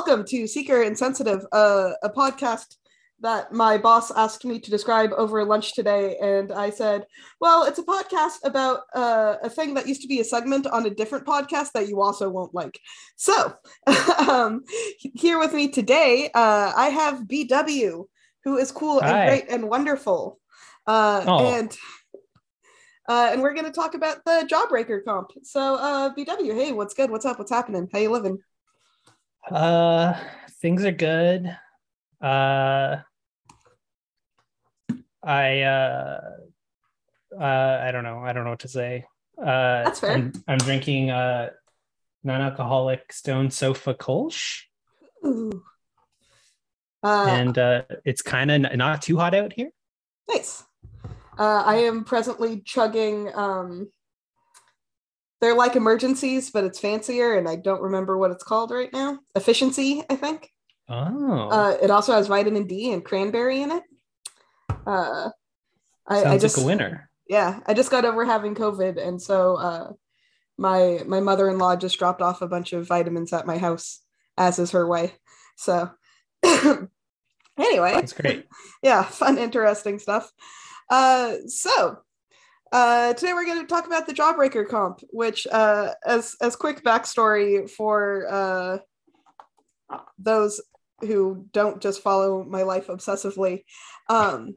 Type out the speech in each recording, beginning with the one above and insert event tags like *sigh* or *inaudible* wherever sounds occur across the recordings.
Welcome to Seeker Insensitive, uh, a podcast that my boss asked me to describe over lunch today. And I said, well, it's a podcast about uh, a thing that used to be a segment on a different podcast that you also won't like. So, *laughs* um, here with me today, uh, I have BW, who is cool Hi. and great and wonderful. Uh, Oh. And uh, and we're going to talk about the Jawbreaker comp. So, uh, BW, hey, what's good? What's up? What's happening? How you living? Uh, things are good. Uh, I uh, uh, I don't know. I don't know what to say. Uh, That's fair. I'm, I'm drinking uh, non-alcoholic Stone Sofa Kolsch, Ooh. Uh, and uh, it's kind of not too hot out here. Nice. Uh, I am presently chugging. Um, they're like emergencies, but it's fancier, and I don't remember what it's called right now. Efficiency, I think. Oh, Uh, it also has vitamin D and cranberry in it. Uh, I, sounds I just like a winner. yeah, I just got over having COVID, and so uh, my my mother in law just dropped off a bunch of vitamins at my house, as is her way. So *coughs* anyway, That's great. *laughs* yeah, fun, interesting stuff. Uh, so uh, today we're going to talk about the Jawbreaker comp, which, uh, as as quick backstory for uh, those who don't just follow my life obsessively, um,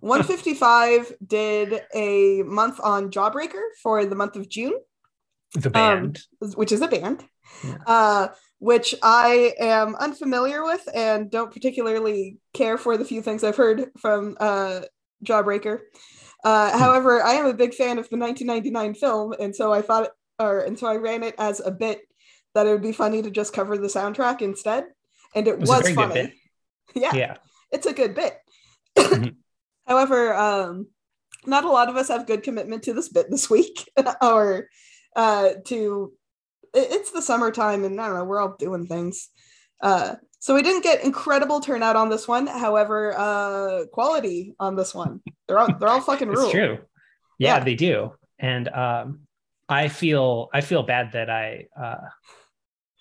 155 did a month on Jawbreaker for the month of June The Um, band. which is a band, Yeah. uh, which I am unfamiliar with and don't particularly care for the few things I've heard from uh, Jawbreaker. Uh, Hmm. However, I am a big fan of the 1999 film, and so I thought, or and so I ran it as a bit that it would be funny to just cover the soundtrack instead, and it, It was, was a very good funny. *laughs* Yeah, yeah. it's a good bit. Mhm. *coughs* However, um, not a lot of us have good commitment to this bit this week, *laughs* or uh, to it- it's the summertime, and I don't know, we're all doing things. Uh, so we didn't get incredible turnout on this one. However, uh, quality on this one, they're all they're all fucking rules. *laughs* It's true. Yeah, Yeah. they do. And um I feel I feel bad that I uh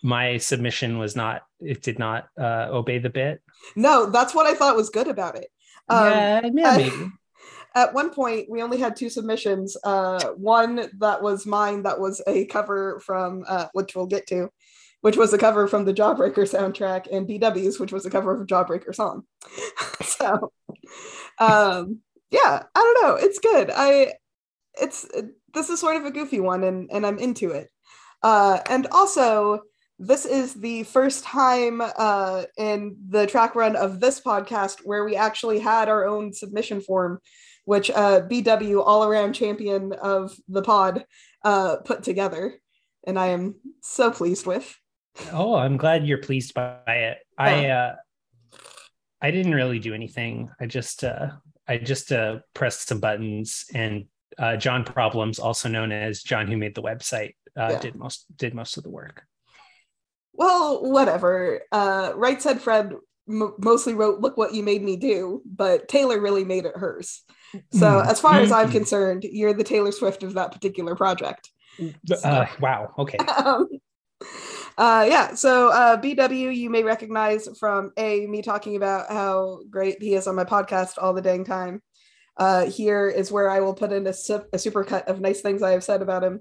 my submission was not it did not uh obey the bit. No, that's what I thought was good about it. Um, yeah, yeah, maybe. *laughs* at one point we only had two submissions uh one that was mine that was a cover from uh which we'll get to which was a cover from the jawbreaker soundtrack and bw's which was a cover of a jawbreaker song *laughs* so um yeah i don't know it's good i it's this is sort of a goofy one and and i'm into it uh and also this is the first time uh, in the track run of this podcast where we actually had our own submission form which uh, BW, all around champion of the pod, uh, put together. And I am so pleased with. Oh, I'm glad you're pleased by it. I uh I didn't really do anything. I just uh I just uh pressed some buttons and uh John Problems, also known as John who made the website, uh Yeah. did most did most of the work. Well, whatever. Uh, right said Fred m- mostly wrote, Look what you made me do, but Taylor really made it hers. So, Mm. as far as I'm Mm. concerned, you're the Taylor Swift of that particular project. Uh, wow. Okay. *laughs* um, uh, yeah, so uh, BW, you may recognize from A, me talking about how great he is on my podcast all the dang time. Uh, here is where I will put in a, su- a supercut of nice things I have said about him.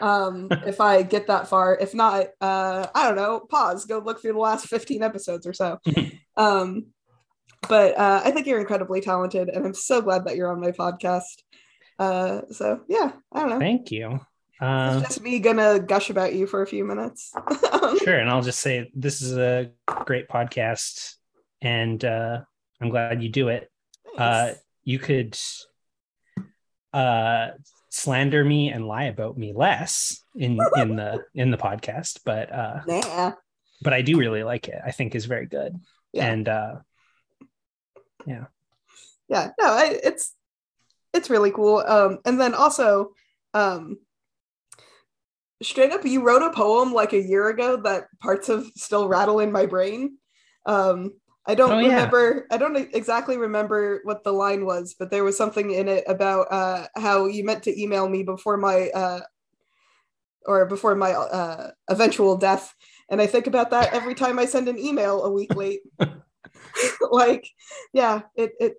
Um, *laughs* if I get that far, if not, uh, I don't know, pause, go look through the last 15 episodes or so. *laughs* um, but uh, I think you're incredibly talented, and I'm so glad that you're on my podcast. Uh, so yeah, I don't know. Thank you. Uh, It's just me gonna gush about you for a few minutes. *laughs* sure and i'll just say this is a great podcast and uh i'm glad you do it uh you could uh slander me and lie about me less in in the *laughs* in the podcast but uh but i do really like it i think is very good Yeah. and uh yeah, Yeah, no, I, it's it's really cool. Um, and then also, um, straight up, you wrote a poem like a year ago that parts of still rattle in my brain. Um, I don't Oh, yeah. remember. I don't exactly remember what the line was, but there was something in it about uh, how you meant to email me before my uh, or before my uh, eventual death, And I think about that every time I send an email a week late. *laughs* like, yeah, it, it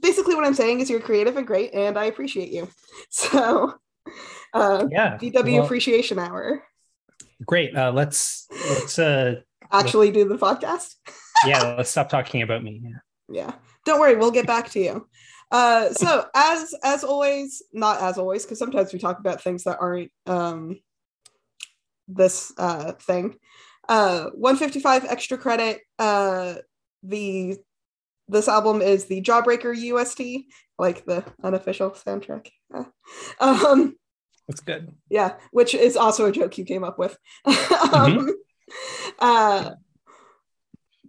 basically what I'm saying is you're creative and great, and I appreciate you. *laughs* So, uh, yeah, BW well, Appreciation Hour. Great. Uh, let's let's uh, actually do the podcast. yeah, let's stop talking about me. Yeah. Yeah, don't worry, we'll get back to you. Uh, so as as always, not as always, because sometimes we talk about things that aren't um, this uh, thing. Uh, 155 extra credit. Uh, the this album is the Jawbreaker UST, like the unofficial soundtrack. *laughs* Um, That's good. Yeah, which is also a joke you came up with. *laughs* um, mm-hmm. uh,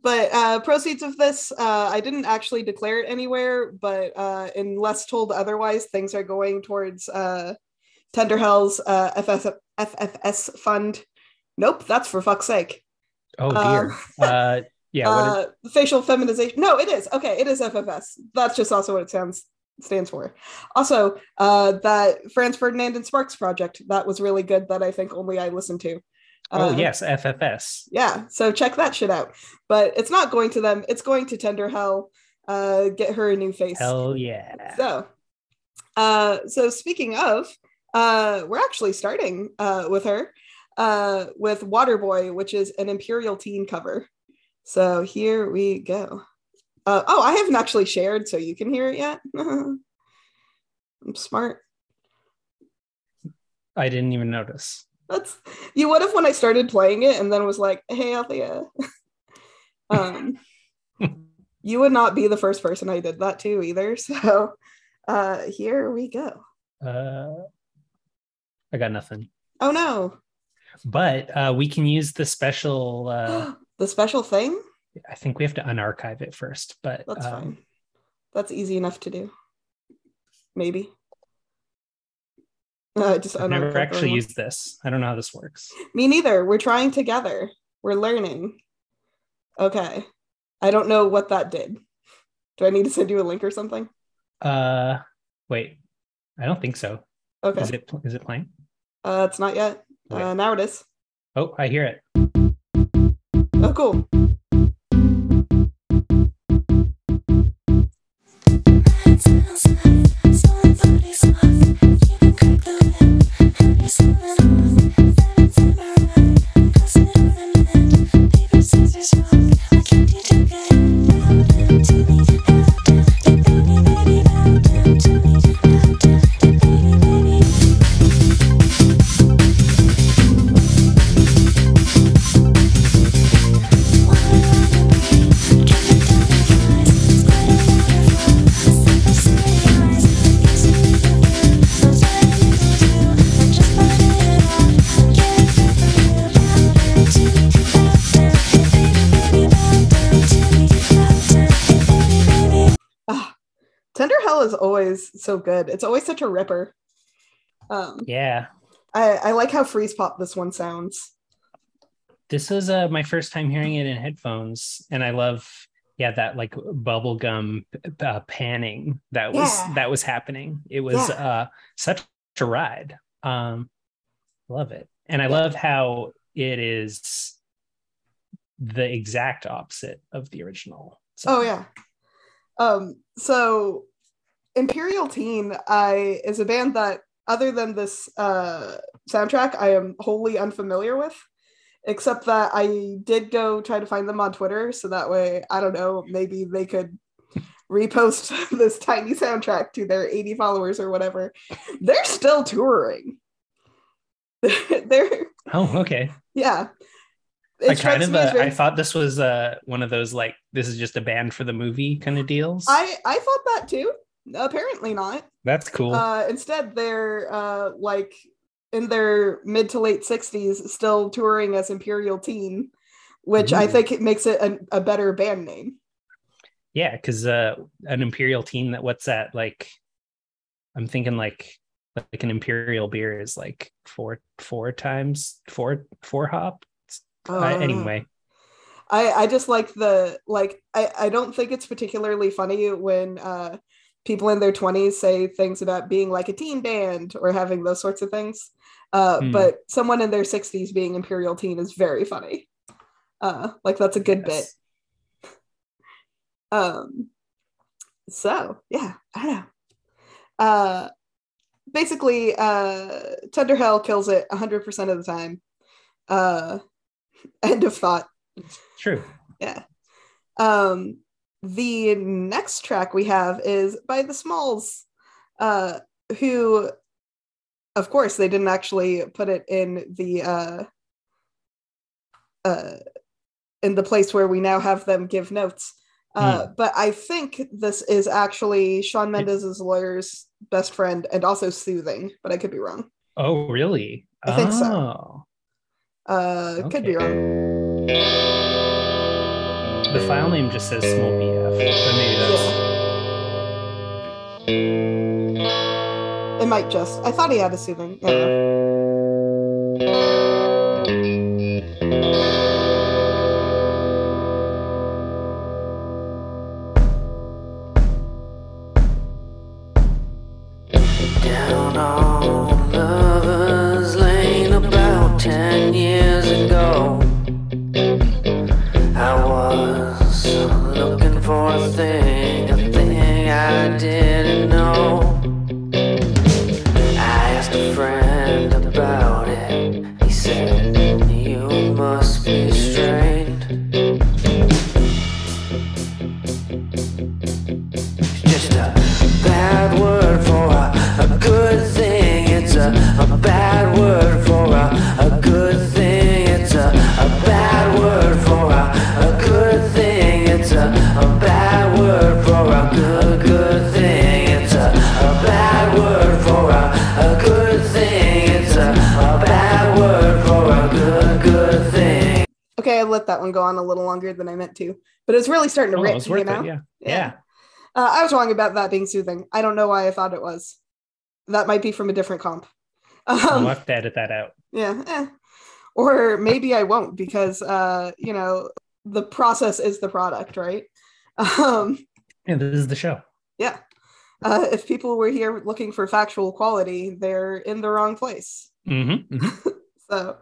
but uh, proceeds of this, uh, I didn't actually declare it anywhere, but uh, unless told otherwise, things are going towards uh, Tender Hell's uh, FS- FFS fund. Nope, that's for fuck's sake. Oh dear. Um, *laughs* uh, yeah. *laughs* Uh, facial feminization. No, it is. Okay, it is FFS. That's just also what it sounds stands for. Also, uh, that Franz Ferdinand and Sparks project that was really good. That I think only I listened to. Uh, oh yes, FFS. Yeah, so check that shit out. But it's not going to them. It's going to Tender Hell. Uh, get her a new face. Hell yeah. So, uh, so speaking of, uh, we're actually starting uh with her, uh, with Waterboy, which is an Imperial Teen cover. So here we go. Uh, oh, I haven't actually shared, so you can hear it yet. *laughs* I'm smart. I didn't even notice. That's you would have when I started playing it, and then was like, "Hey, Althea." *laughs* um, you would not be the first person I did that to either. So, uh, here we go. Uh, I got nothing. Oh no! But uh, we can use the special. Uh, *gasps* the special thing. I think we have to unarchive it first, but that's um, fine. That's easy enough to do. Maybe. *laughs* Uh, just I've never actually used this. I don't know how this works. Me neither. We're trying together. We're learning. Okay. I don't know what that did. Do I need to send you a link or something? Uh, wait. I don't think so. Okay. Is it is it playing? Uh, it's not yet. Uh, now it is. Oh, I hear it. Oh, cool. Sun's, sun's, sun's, is always so good. It's always such a ripper. Um, yeah. I, I like how Freezepop this one sounds. This was uh, my first time hearing it in headphones, and I love yeah that like bubblegum uh, panning that was yeah. that was happening. It was yeah. uh, such a ride. Um, love it, and I love how it is the exact opposite of the original. So. Oh yeah. Um, so Imperial Teen I is a band that other than this uh, soundtrack I am wholly unfamiliar with except that I did go try to find them on Twitter so that way I don't know maybe they could repost *laughs* this tiny soundtrack to their 80 followers or whatever they're still touring *laughs* they're oh okay yeah it I kind of uh. I thought this was uh, one of those like this is just a band for the movie kind of deals. I I thought that too. Apparently not. That's cool. Uh, instead, they're uh, like in their mid to late 60s, still touring as Imperial Teen, which Ooh. I think it makes it a, a better band name. Yeah, because uh, an Imperial Teen that what's that like? I'm thinking like like an imperial beer is like four four times four four hop. Uh, anyway, I I just like the like I I don't think it's particularly funny when uh people in their 20s say things about being like a teen band or having those sorts of things. Uh, Hmm. But someone in their 60s being Imperial Teen is very funny. Uh, like that's a good bit. Um, so yeah, I don't know. Uh, basically, uh, Tender Hell kills it 100% of the time. Uh, *laughs* end of thought. True. Yeah. Um, the next track we have is by the Smalls, uh, who, of course, they didn't actually put it in the uh, uh, in the place where we now have them give notes. Uh, But I think this is actually Sean Mendes's lawyer's best friend and also soothing, but I could be wrong. Oh, really? I think so. so. Uh, Could be wrong. The file name just says small bf, maybe that's It might just. I thought he had a soothing. I friend go on a little longer than I meant to, but it's really starting to Oh, rip, you know? it. Yeah. Yeah. Yeah. Uh, I was wrong about that being soothing. I don't know why I thought it was. That might be from a different comp. *laughs* I'll Um, have to edit that out. yeah, eh. or maybe I won't because uh, you know the process is the product, right? *laughs* Um, Yeah, this is the show. yeah. Uh, if people were here looking for factual quality, they're in the wrong place. Mm-hmm. *laughs* So,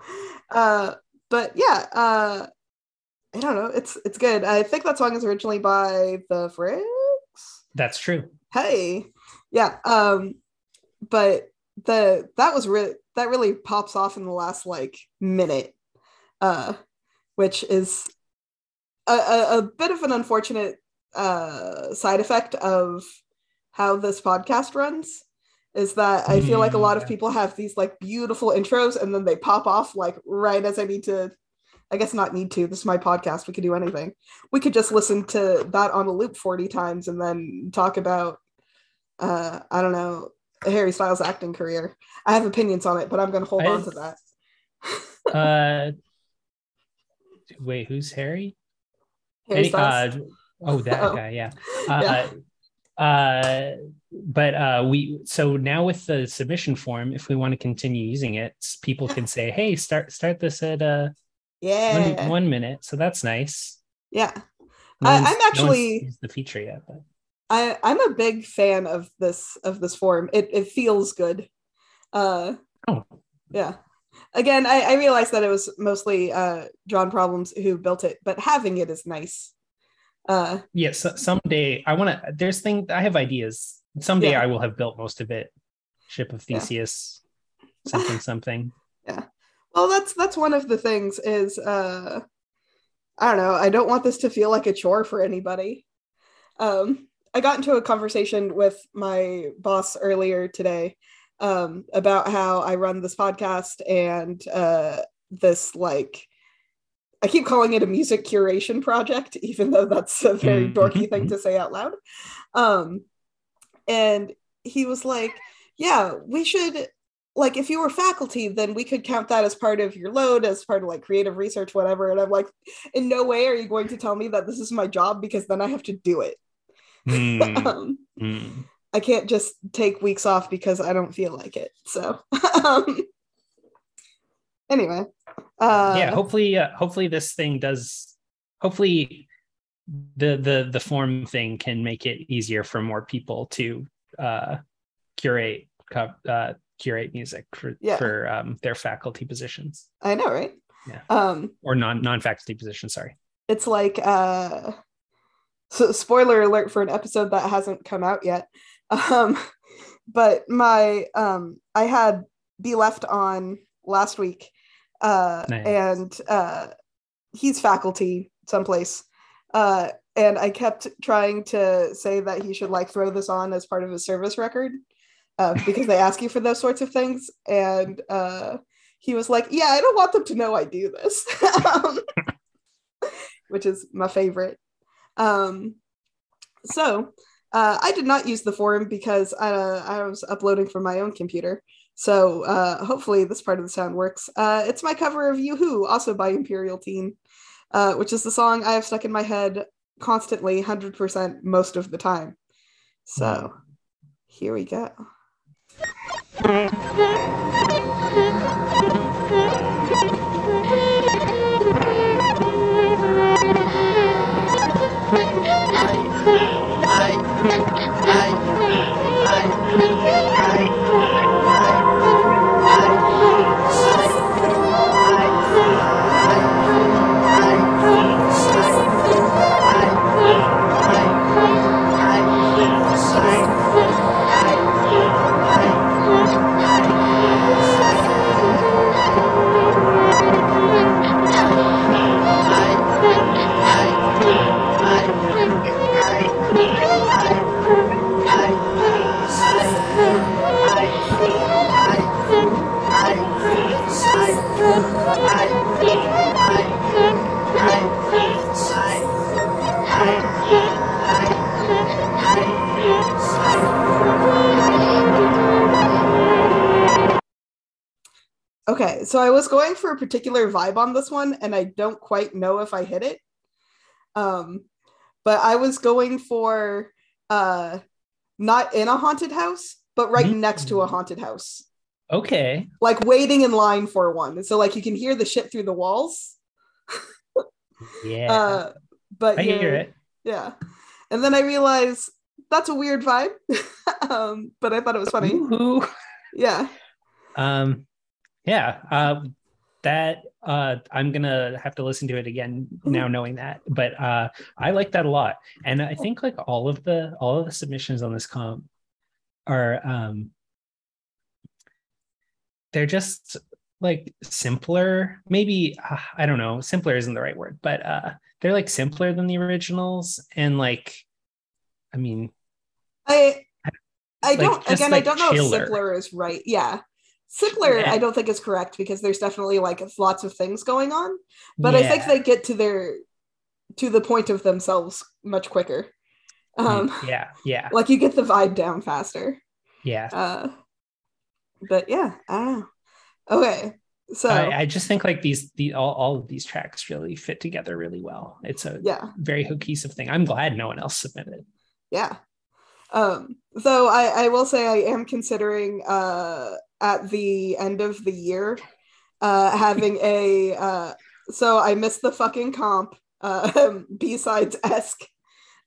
uh, but yeah, uh, I don't know. It's it's good. I think that song is originally by the Friggs. That's true. Hey, yeah. Um, but the that was really that really pops off in the last like minute, uh, which is a, a, a bit of an unfortunate uh side effect of how this podcast runs. Is that I feel like a lot of people have these like beautiful intros and then they pop off like right as I need to I guess not need to. This is my podcast. We could do anything. We could just listen to that on a loop 40 times and then talk about uh I don't know, Harry Styles' acting career. I have opinions on it, but I'm gonna hold I- on to that. Uh, *laughs* wait, who's Harry? Harry Any- Styles. uh, oh, that Oh. guy. Yeah. *laughs* Yeah. Uh, uh, but uh, we so now with the submission form, if we want to continue using it, people can say, "Hey, start start this at uh yeah. one, one minute." So that's nice. yeah. No I, i'm actually- used the feature yet, but I, I'm a big fan of this of this form. It it feels good. Uh oh, yeah. Again, I, I realized that it was mostly uh John Problems who built it, but having it is nice. Uh yeah. So, someday I want to. There's thing I have ideas. Someday Yeah. I will have built most of it. Ship of Yeah. Theseus, something something. Well that's that's one of the things is uh i don't know i don't want this to feel like a chore for anybody um i got into a conversation with my boss earlier today um about how i run this podcast and uh this like i keep calling it a music curation project *laughs* even though that's a very dorky thing mhm. to say out loud um and he was like yeah we should like if you were faculty then we could count that as part of your load as part of like creative research whatever. And i'm like in no way are you going to tell me that this is my job because then i have to do it. *laughs* Hmm, um, hmm. i can't just take weeks off because i don't feel like it. So *laughs* um, anyway uh yeah hopefully uh, hopefully this thing does hopefully the the the form thing can make it easier for more people to uh, curate uh, curate music for Yeah. for um, their faculty positions I know, right? Yeah. Um, or non non faculty positions. Sorry. it's like uh so spoiler alert for an episode that hasn't come out yet um but my um i had be left on last week uh Nice. and uh he's faculty someplace uh and i kept trying to say that he should like throw this on as part of his service record uh, because they ask you for those sorts of things and uh he was like yeah i don't want them to know i do this *laughs* um, which is my favorite. Um, so uh, I did not use the forum because uh, I was uploading from my own computer. So uh, hopefully this part of the sound works. Uh, it's my cover of Yoo-Hoo, also by Imperial Teen, uh, which is the song I have stuck in my head constantly, 100% most of the time. So here we go. I, I, I, I, I, I. Okay, so I was going for a particular vibe on this one, and I don't quite know if I hit it. Um, but I was going for uh, not in a haunted house, but right Mm. next to a haunted house, Okay. like waiting in line for one. So like you can hear the shit through the walls. *laughs* Yeah. Uh, but I hear it. Yeah, and then I realized that's a weird vibe. *laughs* um, but I thought it was funny. Woo-hoo. Yeah. Um, yeah. Uh, that uh, I'm gonna have to listen to it again now, knowing that. But uh, I like that a lot, and I think like all of the all of the submissions on this comp are um, they're just like simpler. Maybe uh, I don't know. Simpler isn't the right word, but uh, they're like simpler than the originals, and like, I mean, I I Like, don't again like, I don't know chiller. if simpler is right. Yeah. Simpler Yeah. I don't think is correct because there's definitely like lots of things going on. But I think they get to their to the point of themselves much quicker. Um Mm, yeah, yeah, *laughs* like you get the vibe down faster. yeah. Uh but yeah, I don't know. Okay. So I, I just think like these the all, all of these tracks really fit together really well. It's a yeah. very cohesive thing. I'm glad no one else submitted. Yeah. Um, so I, I will say I am considering uh, at the end of the year uh, having a uh, so I missed the fucking comp *laughs* uh, B sides esque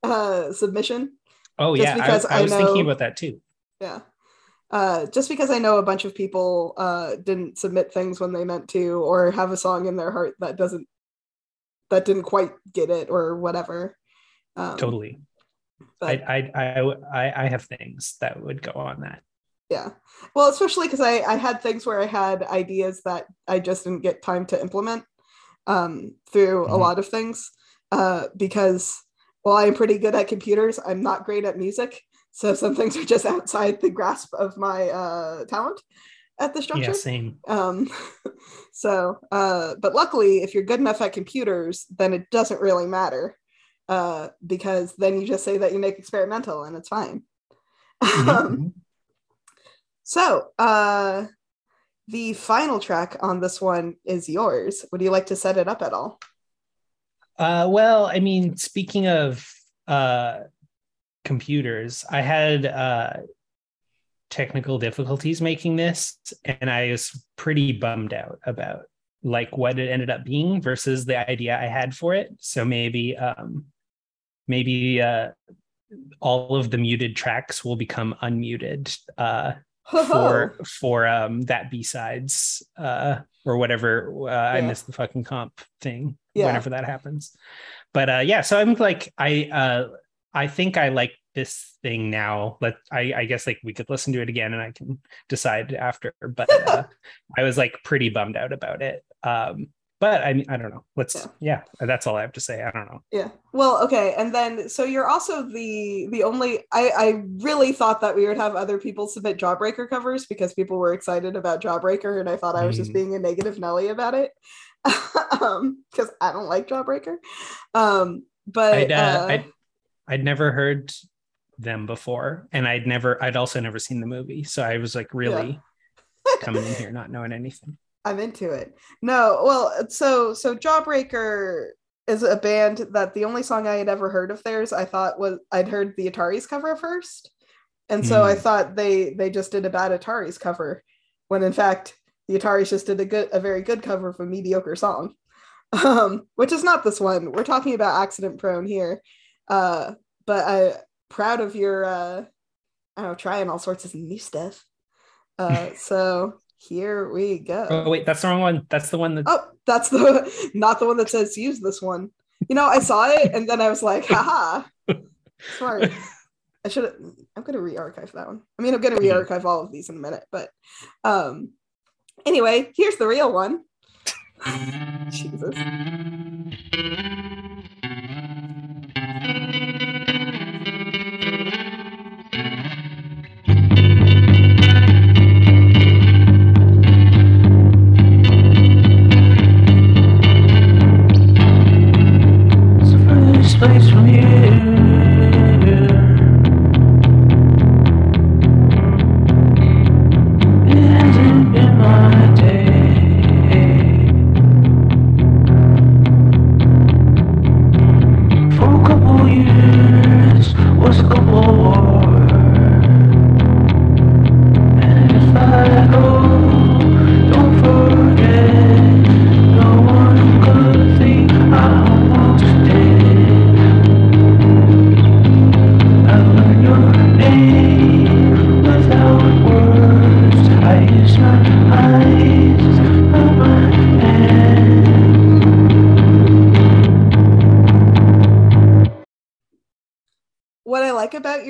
uh, submission. Oh yeah, because I I was thinking know- about that too. Yeah. Uh, just because I know a bunch of people uh, didn't submit things when they meant to, or have a song in their heart that doesn't, that didn't quite get it, or whatever. Um, Totally. but- I, I I I have things that would go on that. yeah well especially because I, I had things where i had ideas that i just didn't get time to implement um, through a Mhm. lot of things uh, because while i'm pretty good at computers i'm not great at music so some things are just outside the grasp of my uh, talent at the structure Yeah, same. um, *laughs* so uh, but luckily if you're good enough at computers then it doesn't really matter uh, because then you just say that you make experimental and it's fine Mhm, um, mhm. so, uh, the final track on this one is yours. Would you like to set it up at all? Uh, well, I mean, speaking of uh, computers, I had uh, technical difficulties making this, and I was pretty bummed out about like what it ended up being versus the idea I had for it. So maybe um, maybe uh, all of the muted tracks will become unmuted uh, for *laughs* for um, that B sides uh, or whatever. Uh, I Yeah. missed the fucking comp thing Yeah. whenever that happens. But uh, yeah, so I'm like I uh, I think I like this thing now. Let I, I guess like we could listen to it again and I can decide after. But uh, *laughs* I was like pretty bummed out about it. Um, but I mean I don't know. Let's yeah. that's all I have to say. I don't know. Yeah. Well, okay. And then so you're also the the only I I really thought that we would have other people submit Jawbreaker covers because people were excited about Jawbreaker and I thought I was just Mm. being a negative Nelly about it. *laughs* um because I don't like Jawbreaker. Um but I'd, uh, uh, I'd I'd never heard them before, and I'd never I'd also never seen the movie, so I was like really *laughs* coming in here *laughs* not knowing anything. I'm into it. No, well, so so Jawbreaker is a band that the only song I had ever heard of theirs I thought was I'd heard the Ataris cover first. And so I Hmm. thought they they just did a bad Ataris cover when in fact the Ataris just did a good a very good cover of a mediocre song. *laughs* Um, which is not this one. We're talking about accident prone here. Uh, but I proud of your uh I don't know, trying all sorts of new stuff. Uh *laughs* so here we go. Oh wait, that's the wrong one. That's the one that Oh, that's the *laughs* not the one that says use this one. You know, I saw it and then I was like, haha. *laughs* Smart. I should I'm gonna re-archive that one. I mean I'm gonna re-archive all of these in a minute, but um anyway, here's the real one. Jesus.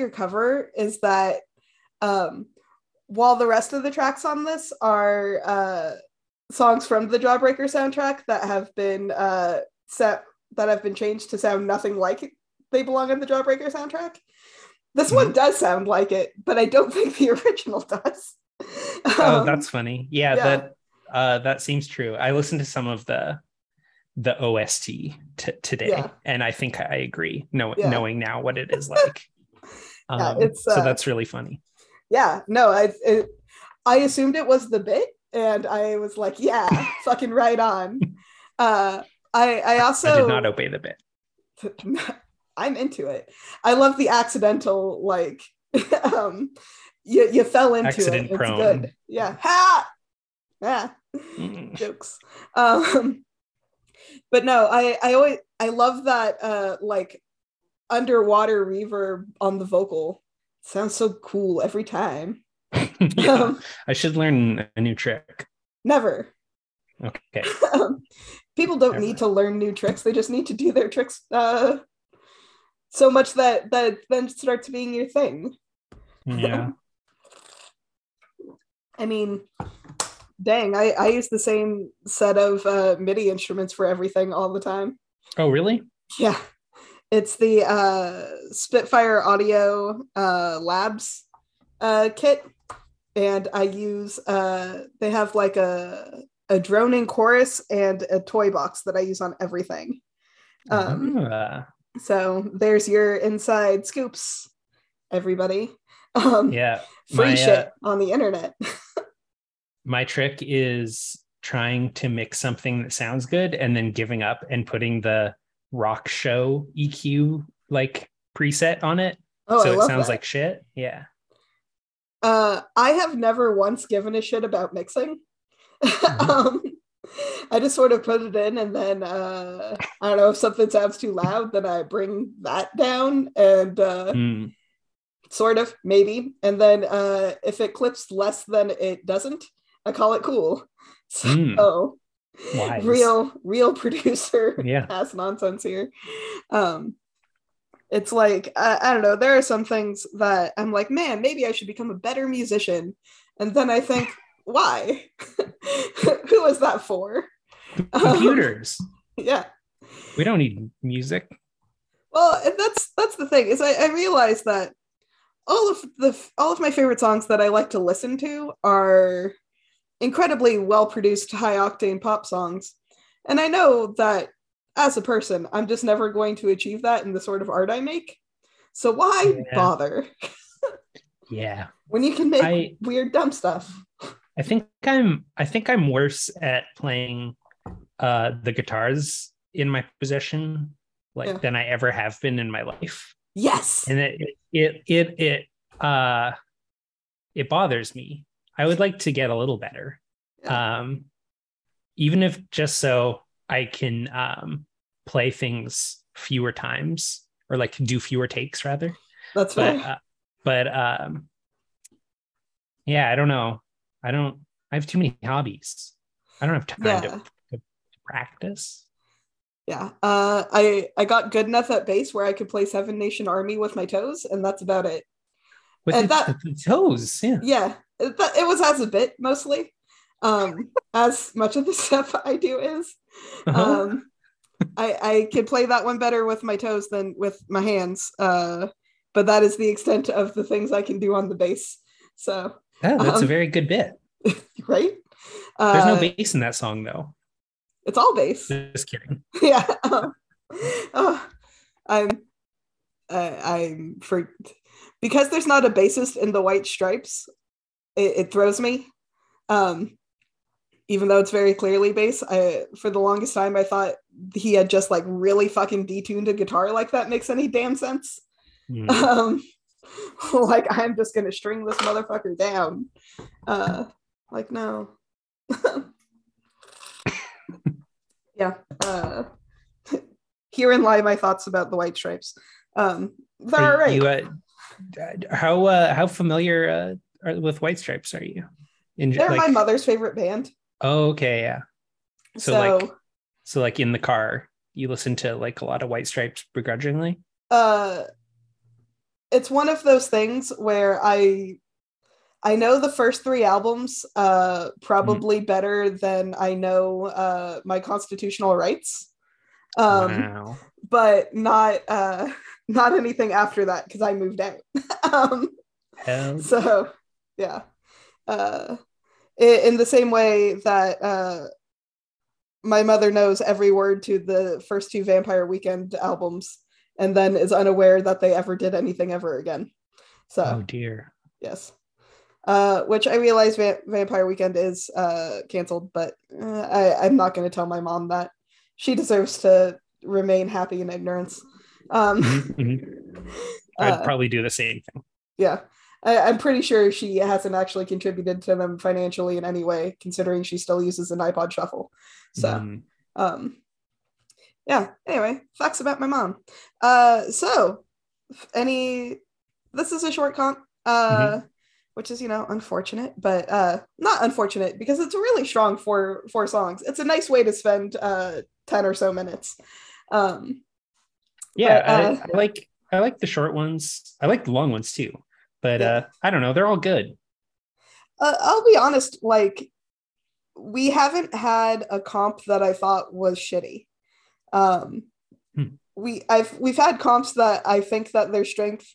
Cover is that um while the rest of the tracks on this are uh songs from the Jawbreaker soundtrack that have been uh set that have been changed to sound nothing like they belong on the Jawbreaker soundtrack. This one does sound like it, but I don't *laughs* think the original does. Oh, Um, that's funny. Yeah, yeah. that uh that seems true. I listened to some of the the OST t- today Yeah. and I think I agree know- Yeah. knowing now what it is like. Yeah, Um, it's, so uh, that's really funny. yeah, no, I it, I assumed it was the bit, and I was like, yeah, *laughs* fucking right on. Uh, I I also I did not obey the bit. *laughs* I'm into it. I love the accidental like *laughs* um you you fell into Accident it. It's prone. good. Yeah. Ha! Yeah. Mm. Jokes. Um but no, I I always I love that uh like underwater reverb on the vocal. Sounds so cool every time. *laughs* Yeah, Um, I should learn a new trick. never. Okay. *laughs* Um, people don't Never. need to learn new tricks they just need to do their tricks uh so much that that then starts being your thing Yeah. *laughs* i mean dang i i use the same set of uh midi instruments for everything all the time Oh, really? yeah it's the uh spitfire audio uh labs uh kit. And i use uh they have like a a droning chorus and a toy box that i use on everything. Um Ah, so there's your inside scoops everybody. Um yeah. free My, shit uh, on the internet. *laughs* my trick is trying to mix something that sounds good and then giving up and putting the rock show EQ like preset on it. oh so I it sounds that. like shit. Yeah. uh i have never once given a shit about mixing Mm-hmm. *laughs* um I just sort of put it in, and then uh, I don't know if something sounds too loud, then I bring that down, and uh, Mm, sort of maybe, and then uh, if it clips less than it doesn't, I call it cool. *laughs* So Mm. Wise. real, real *laughs* producer Yeah. has nonsense here. Um, it's like I, I don't know. There are some things that I'm like, man, maybe I should become a better musician, and then I think, *laughs* why? *laughs* Who is that for? Um, Computers. yeah. we don't need music. Well, and that's that's the thing is I, I realize that all of the all of my favorite songs that I like to listen to are incredibly well produced, high octane pop songs, and I know that as a person, I'm just never going to achieve that in the sort of art I make. So why Yeah. bother *laughs* Yeah. when you can make I weird dumb stuff? I think I'm I think I'm worse at playing uh the guitars in my possession like Yeah. than I ever have been in my life. Yes. And it it it it uh it bothers me. I would like to get a little better. Um even if just so I can um play things fewer times or like do fewer takes rather. That's But fair. uh, but um yeah, I don't know. I don't I have too many hobbies. I don't have time Yeah. to, to practice. Yeah. Uh, I I got good enough at bass where I could play Seven Nation Army with my toes, and that's about it. With And the, that- the toes, yeah. Yeah, it, it was as a bit mostly. Um, as much of the *laughs* stuff I do is. Uh-huh. Um, I I can play that one better with my toes than with my hands. Uh, but that is the extent of the things I can do on the bass. So Yeah, that's a um, very good bit. *laughs* right. There's no Uh, bass in that song though. It's all bass. Just kidding. *laughs* yeah. Um, oh, I'm, uh, I'm for because there's not a bassist in the White Stripes. It, it throws me. Um, even though it's very clearly bass, I for the longest time I thought he had just like really fucking detuned a guitar like that makes any damn sense. Mm. *laughs* Um, like I'm just gonna string this motherfucker down. Uh, like no. *laughs* yeah. Uh, herein lie my thoughts about the white stripes. Um, they're Are all right. you, uh, how uh, how familiar uh, are, with White Stripes are you? In, they're my mother's favorite band. Oh, okay, yeah. So, So, like- So like in the car, you listen to like a lot of White Stripes begrudgingly. uh, it's one of those things where I I know the first three albums uh, probably better than I know uh, my constitutional rights. Um, wow. but not uh *laughs* not anything after that because I moved out. *laughs* um Hell so yeah. Uh in the same way that uh my mother knows every word to the first two Vampire Weekend albums and then is unaware that they ever did anything ever again. So oh dear. yes. Uh, which I realize Va- Vampire Weekend is uh, canceled, but uh, I, I'm not going to tell my mom that. She deserves to remain happy in ignorance. Um, Mhm, mhm. *laughs* I'd uh, probably do the same thing. yeah, I, I'm pretty sure she hasn't actually contributed to them financially in any way, considering she still uses an iPod Shuffle. So, Mm. um, yeah. Anyway, facts about my mom. Uh, so any, this is a short comp, uh, which is you know unfortunate, but uh, not unfortunate because it's a really strong four four songs. It's a nice way to spend uh ten or so minutes. Um, Yeah, But, uh, I, I like I like the short ones. I like the long ones too. But Yeah. uh I don't know, they're all good. uh, I'll be honest, like we haven't had a comp that I thought was shitty. Um, Hmm. we I've we've had comps that I think that their strength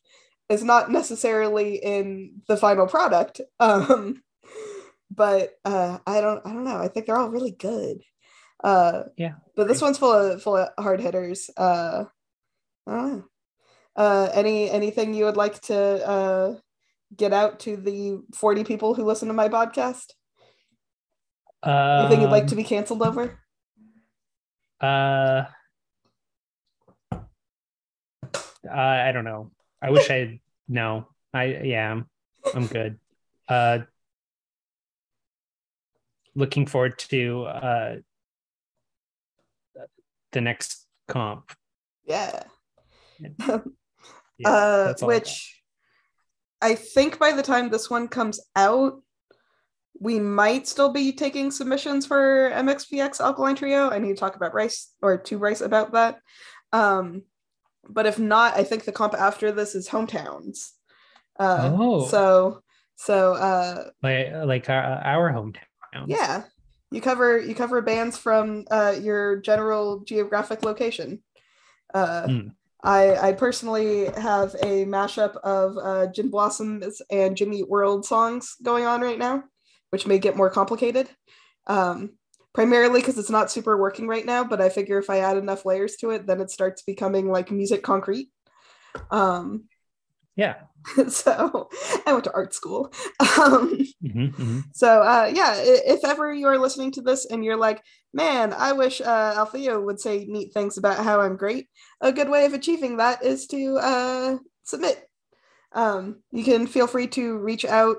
is not necessarily in the final product. *laughs* Um, but uh, I don't I don't know. I think they're all really good. Uh, Yeah, but this one's full of full of hard hitters. Uh, I don't know. Uh, any anything you would like to uh, get out to the 40 people who listen to my podcast? Anything you'd like to Um, be canceled over? Uh, I don't know. I wish I no. I yeah, I'm, I'm good. Uh, looking forward to uh, the next comp. Yeah. *laughs* Yeah, uh, all I which I think by the time this one comes out, we might still be taking submissions for MXPX Alkaline Trio. I need to talk about Rice or to Rice about that. Um, but if not, I think the comp after this is hometowns. Uh, Oh. so so uh, like like our, our hometown. yeah, you cover you cover bands from uh, your general geographic location. Uh, Hmm. I I personally have a mashup of uh, Gin Blossoms and Jimmy World songs going on right now, which may get more complicated. Um, primarily because it's not super working right now, but I figure if I add enough layers to it, then it starts becoming like musique concrète. Um, Yeah. *laughs* so I went to art school. Um, Mhm, mhm. so uh, yeah, if ever you are listening to this and you're like, man, I wish uh, Althea would say neat things about how I'm great, a good way of achieving that is to uh, submit. Um, you can feel free to reach out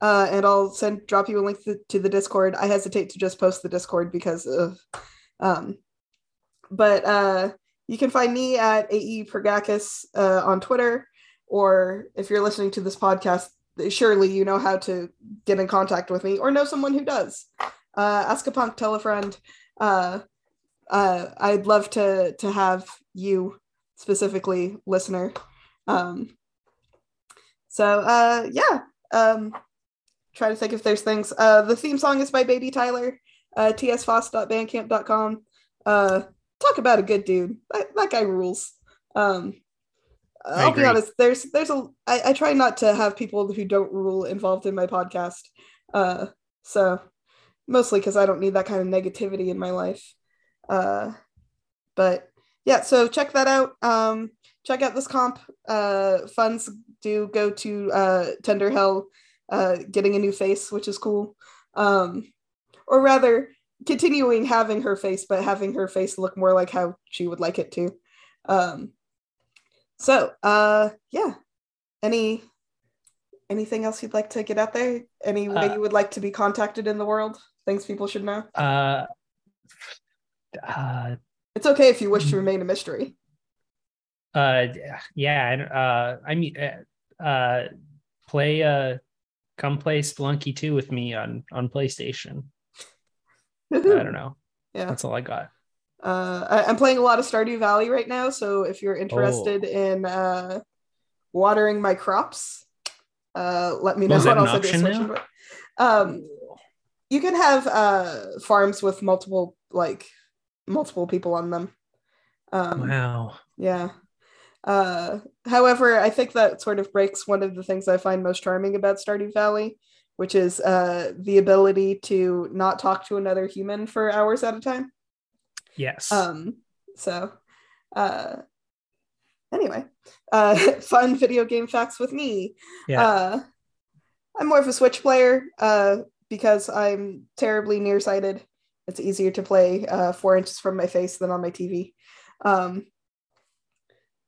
uh, and I'll send drop you a link to, to the Discord. I hesitate to just post the Discord because of, um, but uh, you can find me at AE Pergakis uh, on Twitter, or if you're listening to this podcast, surely you know how to get in contact with me or know someone who does. Uh, ask a punk, tell a friend. Uh, uh, I'd love to to have you specifically, listener. Um, so uh, yeah, um, try to think if there's things. Uh, the theme song is by Baby Tyler. Uh, tsfoss.bandcamp.com. Uh, talk about a good dude. That, that guy rules. Um, I'll be honest. There's there's a I, I try not to have people who don't rule involved in my podcast. Uh, so mostly because I don't need that kind of negativity in my life. Uh, but yeah, so check that out. Um, check out this comp. Uh, funds do go to uh, Tender Hell, uh, getting a new face, which is cool. Um, or rather, continuing having her face, but having her face look more like how she would like it to. Um, so uh, yeah. Any anything else you'd like to get out there? Any way Uh, you would like to be contacted in the world? Things people should know. Uh, uh, It's okay if you wish to Mm. remain a mystery. uh, yeah. and, Uh, I mean, uh, uh, play. Uh, come play Spelunky 2 with me on on PlayStation. I *laughs* don't know. Yeah. That's all I got. Uh, I, I'm playing a lot of Stardew Valley right now, so if you're interested Oh. in uh, watering my crops, uh, let me know. And I'll send you switch. Um, you can have uh, farms with multiple like multiple people on them. Um, Wow. Yeah. Uh, however, I think that sort of breaks one of the things I find most charming about Stardew Valley, which is uh, the ability to not talk to another human for hours at a time. Yes. Um, so, uh, anyway, uh, *laughs* fun video game facts with me. yeah. Uh, I'm more of a Switch player uh, because I'm terribly nearsighted. It's easier to play uh, four inches from my face than on my TV. Um,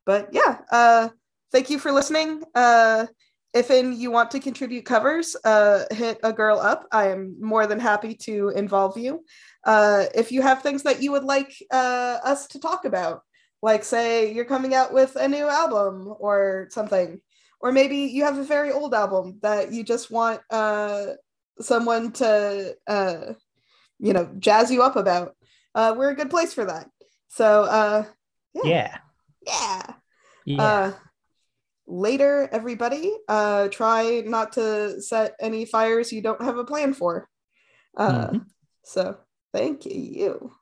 but yeah, uh, thank you for listening. Uh, if in you want to contribute covers, uh, hit a girl up. I am more than happy to involve you. Uh, if you have things that you would like uh, us to talk about, like say you're coming out with a new album or something, or maybe you have a very old album that you just want uh, someone to uh, you know jazz you up about uh, we're a good place for that so uh, yeah. yeah Yeah. Later everybody uh, try not to set any fires you don't have a plan for uh, Mhm. so thank you